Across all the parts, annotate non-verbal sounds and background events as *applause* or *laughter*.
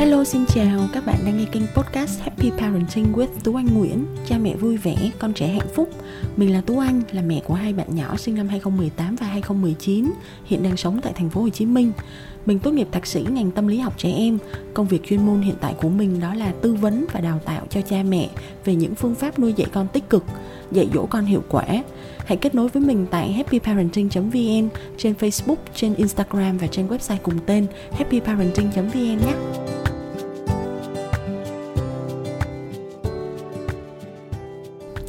Hello xin chào, các bạn đang nghe kênh podcast Happy Parenting with Tú Anh Nguyễn. Cha mẹ vui vẻ, con trẻ hạnh phúc. Mình là Tú Anh, là mẹ của hai bạn nhỏ sinh năm 2018 và 2019 Hiện đang sống tại thành phố Hồ Chí Minh. Mình tốt nghiệp thạc sĩ ngành tâm lý học trẻ em. Công việc chuyên môn hiện tại của mình đó là tư vấn và đào tạo cho cha mẹ Về những phương pháp nuôi dạy con tích cực, dạy dỗ con hiệu quả. Hãy kết nối với mình tại happyparenting.vn trên Facebook, trên Instagram và trên website cùng tên happyparenting.vn nhé.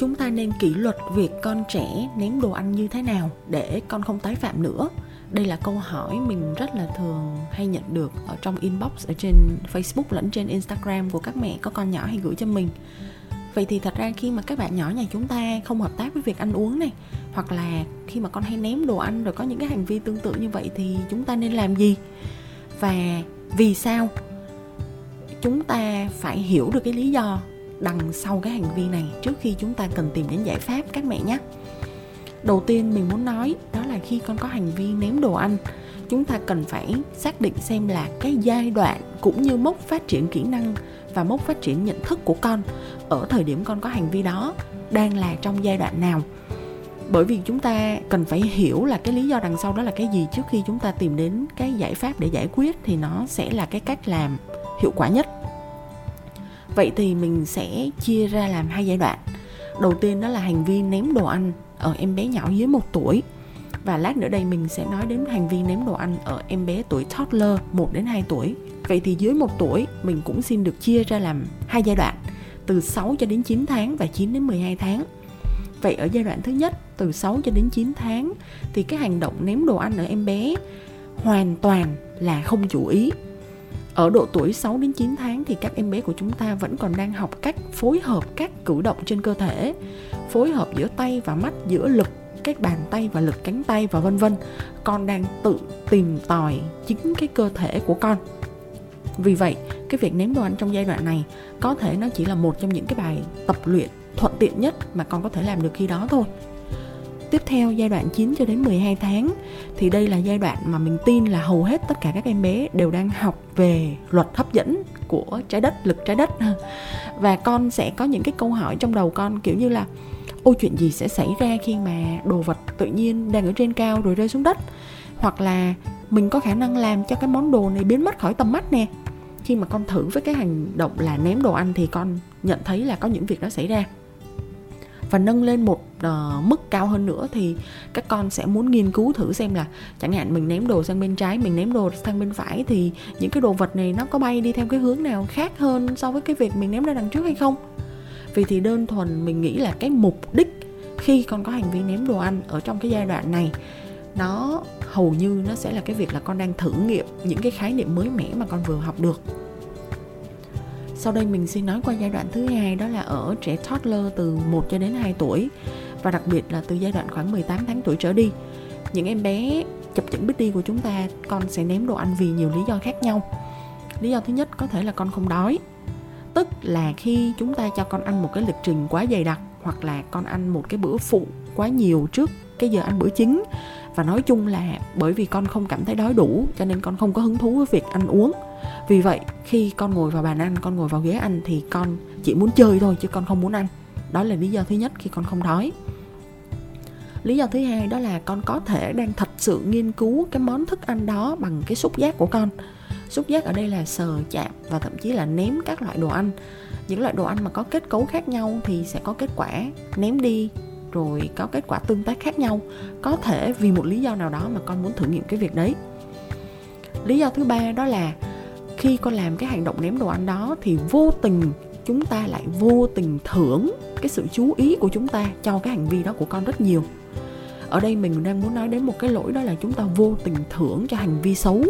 Chúng ta nên kỷ luật việc con trẻ ném đồ ăn như thế nào để con không tái phạm nữa. Đây là câu hỏi mình rất là thường hay nhận được ở trong inbox, ở trên Facebook lẫn trên Instagram của các mẹ, có con nhỏ hay gửi cho mình. Vậy thì thật ra khi mà các bạn nhỏ nhà chúng ta không hợp tác với việc ăn uống này, hoặc là khi mà con hay ném đồ ăn rồi có những cái hành vi tương tự như vậy thì chúng ta nên làm gì? Và vì sao? Chúng ta phải hiểu được cái lý do đằng sau cái hành vi này trước khi chúng ta cần tìm đến giải pháp, các mẹ nhé. Đầu tiên mình muốn nói đó là khi con có hành vi ném đồ ăn, chúng ta cần phải xác định xem là cái giai đoạn cũng như mốc phát triển kỹ năng và mốc phát triển nhận thức của con ở thời điểm con có hành vi đó đang là trong giai đoạn nào. Bởi vì chúng ta cần phải hiểu là cái lý do đằng sau đó là cái gì trước khi chúng ta tìm đến cái giải pháp để giải quyết thì nó sẽ là cái cách làm hiệu quả nhất vậy thì mình sẽ chia ra làm hai giai đoạn đầu tiên đó là hành vi ném đồ ăn ở em bé nhỏ dưới một tuổi và lát nữa đây mình sẽ nói đến hành vi ném đồ ăn ở em bé tuổi toddler 1 đến 2 tuổi. Vậy thì dưới 1 tuổi, mình cũng xin được chia ra làm hai giai đoạn, từ 6 cho đến 9 tháng và 9 đến 12 tháng. Vậy ở giai đoạn thứ nhất, từ 6 cho đến 9 tháng, thì cái hành động ném đồ ăn ở em bé hoàn toàn là không chủ ý. Ở độ tuổi 6 đến 9 tháng thì các em bé của chúng ta vẫn còn đang học cách phối hợp các cử động trên cơ thể, phối hợp giữa tay và mắt, giữa lực các bàn tay và lực cánh tay và vân vân. Con đang tự tìm tòi chính cái cơ thể của con. Vì vậy cái việc ném đồ ăn trong giai đoạn này có thể nó chỉ là một trong những cái bài tập luyện thuận tiện nhất mà con có thể làm được khi đó thôi. Tiếp theo giai đoạn 9 cho đến 12 tháng thì đây là giai đoạn mà mình tin là hầu hết tất cả các em bé đều đang học về luật hấp dẫn của trái đất, lực trái đất. *laughs* Và con sẽ có những cái câu hỏi trong đầu con kiểu như là ôi chuyện gì sẽ xảy ra khi mà đồ vật tự nhiên đang ở trên cao rồi rơi xuống đất? Hoặc là mình có khả năng làm cho cái món đồ này biến mất khỏi tầm mắt nè. Khi mà con thử với cái hành động là ném đồ ăn thì con nhận thấy là có những việc đó xảy ra và nâng lên một uh, mức cao hơn nữa thì các con sẽ muốn nghiên cứu thử xem là chẳng hạn mình ném đồ sang bên trái mình ném đồ sang bên phải thì những cái đồ vật này nó có bay đi theo cái hướng nào khác hơn so với cái việc mình ném ra đằng trước hay không? Vì thì đơn thuần mình nghĩ là cái mục đích khi con có hành vi ném đồ ăn ở trong cái giai đoạn này nó hầu như nó sẽ là cái việc là con đang thử nghiệm những cái khái niệm mới mẻ mà con vừa học được sau đây mình xin nói qua giai đoạn thứ hai, đó là ở trẻ toddler từ 1 cho đến 2 tuổi, và đặc biệt là từ giai đoạn khoảng 18 tháng tuổi trở đi. Những em bé chập chững biết đi của chúng ta, con sẽ ném đồ ăn vì nhiều lý do khác nhau. Lý do thứ nhất, có thể là con không đói tức là khi chúng ta cho con ăn một cái lịch trình quá dày đặc, hoặc là con ăn một cái bữa phụ quá nhiều trước cái giờ ăn bữa chính và nói chung là bởi vì con không cảm thấy đói đủ, cho nên con không có hứng thú với việc ăn uống. Vì vậy, khi con ngồi vào bàn ăn, con ngồi vào ghế ăn thì con chỉ muốn chơi thôi, chứ con không muốn ăn. Đó là lý do thứ nhất khi con không đói. Lý do thứ hai đó là con có thể đang thật sự nghiên cứu cái món thức ăn đó bằng cái xúc giác của con. Xúc giác ở đây là sờ, chạm và thậm chí là ném các loại đồ ăn. Những loại đồ ăn mà có kết cấu khác nhau thì sẽ có kết quả ném đi rồi có kết quả tương tác khác nhau. Có thể vì một lý do nào đó mà con muốn thử nghiệm cái việc đấy. Lý do thứ ba đó là khi con làm cái hành động ném đồ ăn đó thì vô tình chúng ta lại vô tình thưởng cái sự chú ý của chúng ta cho cái hành vi đó của con rất nhiều. Ở đây mình đang muốn nói đến một cái lỗi đó là chúng ta vô tình thưởng cho hành vi xấu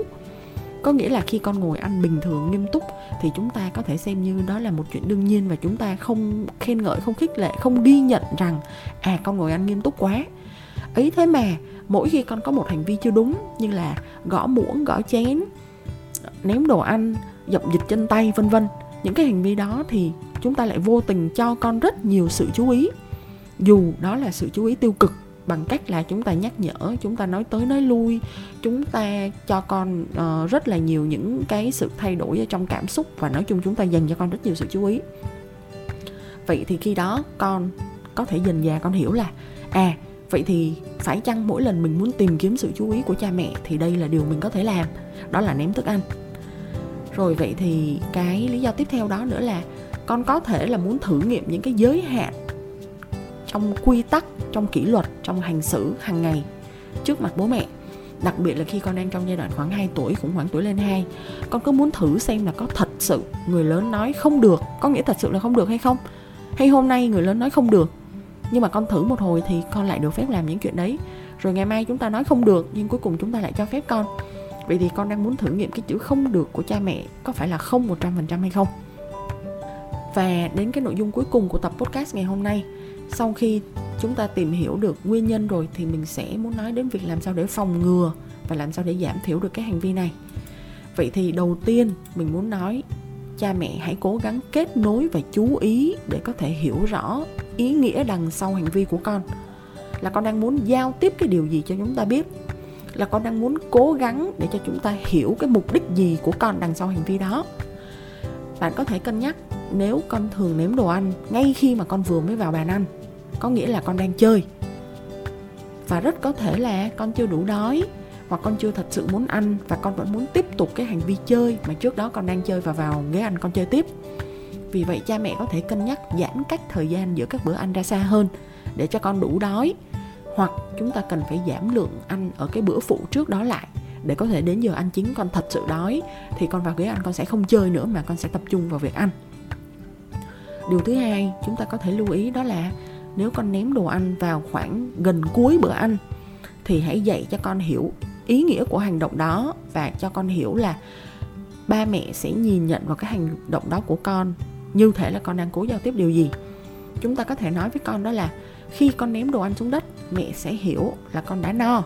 có nghĩa là khi con ngồi ăn bình thường, nghiêm túc, thì chúng ta có thể xem như đó là một chuyện đương nhiên và chúng ta không khen ngợi, không khích lệ, không ghi nhận rằng à con ngồi ăn nghiêm túc quá. Ấy thế mà, mỗi khi con có một hành vi chưa đúng như là gõ muỗng, gõ chén, ném đồ ăn, dập dịch chân tay, vân vân, những cái hành vi đó thì chúng ta lại vô tình cho con rất nhiều sự chú ý. Dù đó là sự chú ý tiêu cực bằng cách là chúng ta nhắc nhở chúng ta nói tới nói lui chúng ta cho con uh, rất là nhiều những cái sự thay đổi ở trong cảm xúc và nói chung chúng ta dành cho con rất nhiều sự chú ý. Vậy thì khi đó con có thể dần dà con hiểu là à vậy thì phải chăng mỗi lần mình muốn tìm kiếm sự chú ý của cha mẹ thì đây là điều mình có thể làm? Đó là ném thức ăn. Rồi vậy thì cái lý do tiếp theo đó nữa là con có thể là muốn thử nghiệm những cái giới hạn trong quy tắc, trong kỷ luật, trong hành xử hàng ngày trước mặt bố mẹ. Đặc biệt là khi con đang trong giai đoạn khoảng 2 tuổi, khủng hoảng tuổi lên 2 con cứ muốn thử xem là có thật sự người lớn nói không được, có nghĩa thật sự là không được hay không? Hay hôm nay người lớn nói không được? Nhưng mà con thử một hồi thì con lại được phép làm những chuyện đấy. Rồi ngày mai chúng ta nói không được, nhưng cuối cùng chúng ta lại cho phép con. Vậy thì con đang muốn thử nghiệm cái chữ không được của cha mẹ có phải là không một trăm phần trăm hay không? Và đến cái nội dung cuối cùng của tập podcast ngày hôm nay sau khi chúng ta tìm hiểu được nguyên nhân rồi thì mình sẽ muốn nói đến việc làm sao để phòng ngừa và làm sao để giảm thiểu được cái hành vi này. Vậy thì đầu tiên mình muốn nói, cha mẹ hãy cố gắng kết nối và chú ý để có thể hiểu rõ ý nghĩa đằng sau hành vi của con. Là con đang muốn giao tiếp cái điều gì cho chúng ta biết? Là con đang muốn cố gắng để cho chúng ta hiểu cái mục đích gì của con đằng sau hành vi đó? Bạn có thể cân nhắc, nếu con thường nếm đồ ăn ngay khi mà con vừa mới vào bàn ăn có nghĩa là con đang chơi. Và rất có thể là con chưa đủ đói, hoặc con chưa thật sự muốn ăn, và con vẫn muốn tiếp tục cái hành vi chơi mà trước đó con đang chơi và vào ghế ăn con chơi tiếp. Vì vậy cha mẹ có thể cân nhắc giãn cách thời gian giữa các bữa ăn ra xa hơn để cho con đủ đói. Hoặc chúng ta cần phải giảm lượng ăn ở cái bữa phụ trước đó lại để có thể đến giờ ăn chính con thật sự đói, thì con vào ghế ăn con sẽ không chơi nữa mà con sẽ tập trung vào việc ăn. Điều thứ hai chúng ta có thể lưu ý đó là nếu con ném đồ ăn vào khoảng gần cuối bữa ăn, thì hãy dạy cho con hiểu ý nghĩa của hành động đó và cho con hiểu là ba mẹ sẽ nhìn nhận vào cái hành động đó của con như thể là con đang cố giao tiếp điều gì. Chúng ta có thể nói với con đó là khi con ném đồ ăn xuống đất, mẹ sẽ hiểu là con đã no.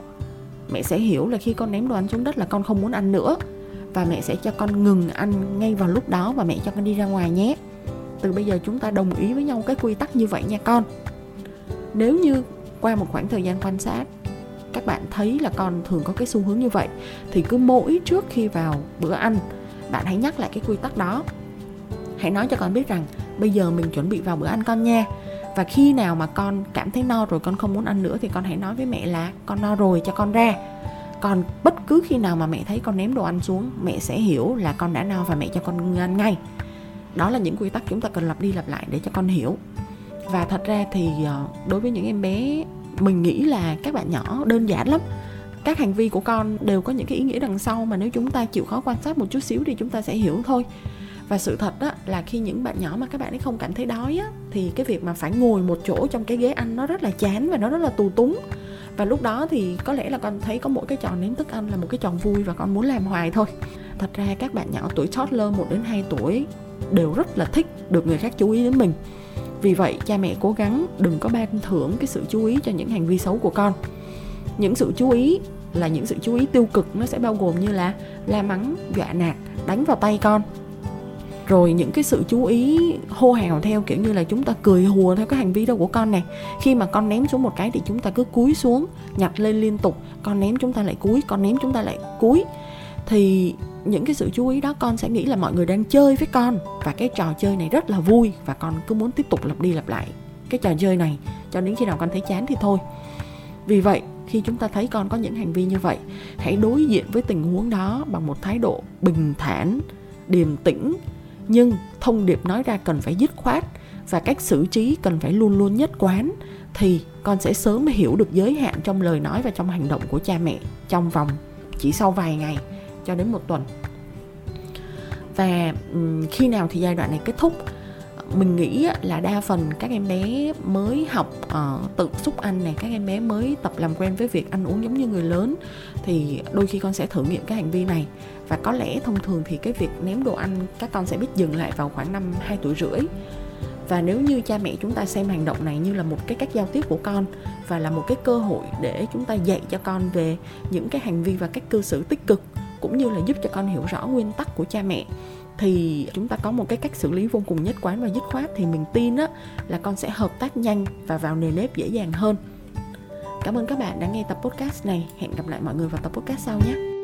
Mẹ sẽ hiểu là khi con ném đồ ăn xuống đất là con không muốn ăn nữa. Và mẹ sẽ cho con ngừng ăn ngay vào lúc đó và mẹ cho con đi ra ngoài nhé. Từ bây giờ chúng ta đồng ý với nhau cái quy tắc như vậy nha con nếu như qua một khoảng thời gian quan sát, các bạn thấy là con thường có cái xu hướng như vậy, thì cứ mỗi trước khi vào bữa ăn, bạn hãy nhắc lại cái quy tắc đó. Hãy nói cho con biết rằng, bây giờ mình chuẩn bị vào bữa ăn con nha. Và khi nào mà con cảm thấy no rồi, con không muốn ăn nữa, thì con hãy nói với mẹ là, con no rồi, cho con ra. Còn bất cứ khi nào mà mẹ thấy con ném đồ ăn xuống, mẹ sẽ hiểu là con đã no và mẹ cho con ăn ngay. Đó là những quy tắc chúng ta cần lặp đi lặp lại để cho con hiểu và thật ra thì ờ, đối với những em bé mình nghĩ là các bạn nhỏ đơn giản lắm. Các hành vi của con đều có những cái ý nghĩa đằng sau mà nếu chúng ta chịu khó quan sát một chút xíu thì chúng ta sẽ hiểu thôi. Và sự thật đó là khi những bạn nhỏ mà các bạn ấy không cảm thấy đói á, thì cái việc mà phải ngồi một chỗ trong cái ghế ăn nó rất là chán và nó rất là tù túng. Và lúc đó thì có lẽ là con thấy có mỗi cái tròn nếm thức ăn là một cái tròn vui và con muốn làm hoài thôi. Thật ra các bạn nhỏ tuổi toddler 1 đến 2 tuổi đều rất là thích được người khác chú ý đến mình vì vậy, cha mẹ cố gắng đừng có ban thưởng cái sự chú ý cho những hành vi xấu của con. Những sự chú ý là những sự chú ý tiêu cực, nó sẽ bao gồm như là la mắng, dọa nạt, đánh vào tay con. Rồi những cái sự chú ý hô hào theo kiểu như là chúng ta cười hùa theo cái hành vi đó của con này khi mà con ném xuống một cái thì chúng ta cứ cúi xuống, nhặt lên liên tục, con ném chúng ta lại cúi, con ném chúng ta lại cúi. Thì những cái sự chú ý đó, con sẽ nghĩ là mọi người đang chơi với con. Và cái trò chơi này rất là vui và con cứ muốn tiếp tục lặp đi lặp lại cái trò chơi này cho đến khi nào con thấy chán thì thôi. Vì vậy, khi chúng ta thấy con có những hành vi như vậy, hãy đối diện với tình huống đó bằng một thái độ bình thản, điềm tĩnh. Nhưng thông điệp nói ra cần phải dứt khoát và cách xử trí cần phải luôn luôn nhất quán thì con sẽ sớm hiểu được giới hạn trong lời nói và trong hành động của cha mẹ trong vòng chỉ sau vài ngày cho đến một tuần. Và khi nào thì giai đoạn này kết thúc mình nghĩ là đa phần các em bé mới học uh, tự xúc ăn này các em bé mới tập làm quen với việc ăn uống giống như người lớn thì đôi khi con sẽ thử nghiệm cái hành vi này. Và có lẽ thông thường thì cái việc ném đồ ăn các con sẽ biết dừng lại vào khoảng năm 2 tuổi rưỡi. Và nếu như cha mẹ chúng ta xem hành động này như là một cái cách giao tiếp của con và là một cái cơ hội để chúng ta dạy cho con về những cái hành vi và cách cư xử tích cực cũng như là giúp cho con hiểu rõ nguyên tắc của cha mẹ, thì chúng ta có một cái cách xử lý vô cùng nhất quán và dứt khoát. Thì mình tin á, là con sẽ hợp tác nhanh và vào nề nếp dễ dàng hơn. Cảm ơn các bạn đã nghe tập podcast này. Hẹn gặp lại mọi người vào tập podcast sau nhé.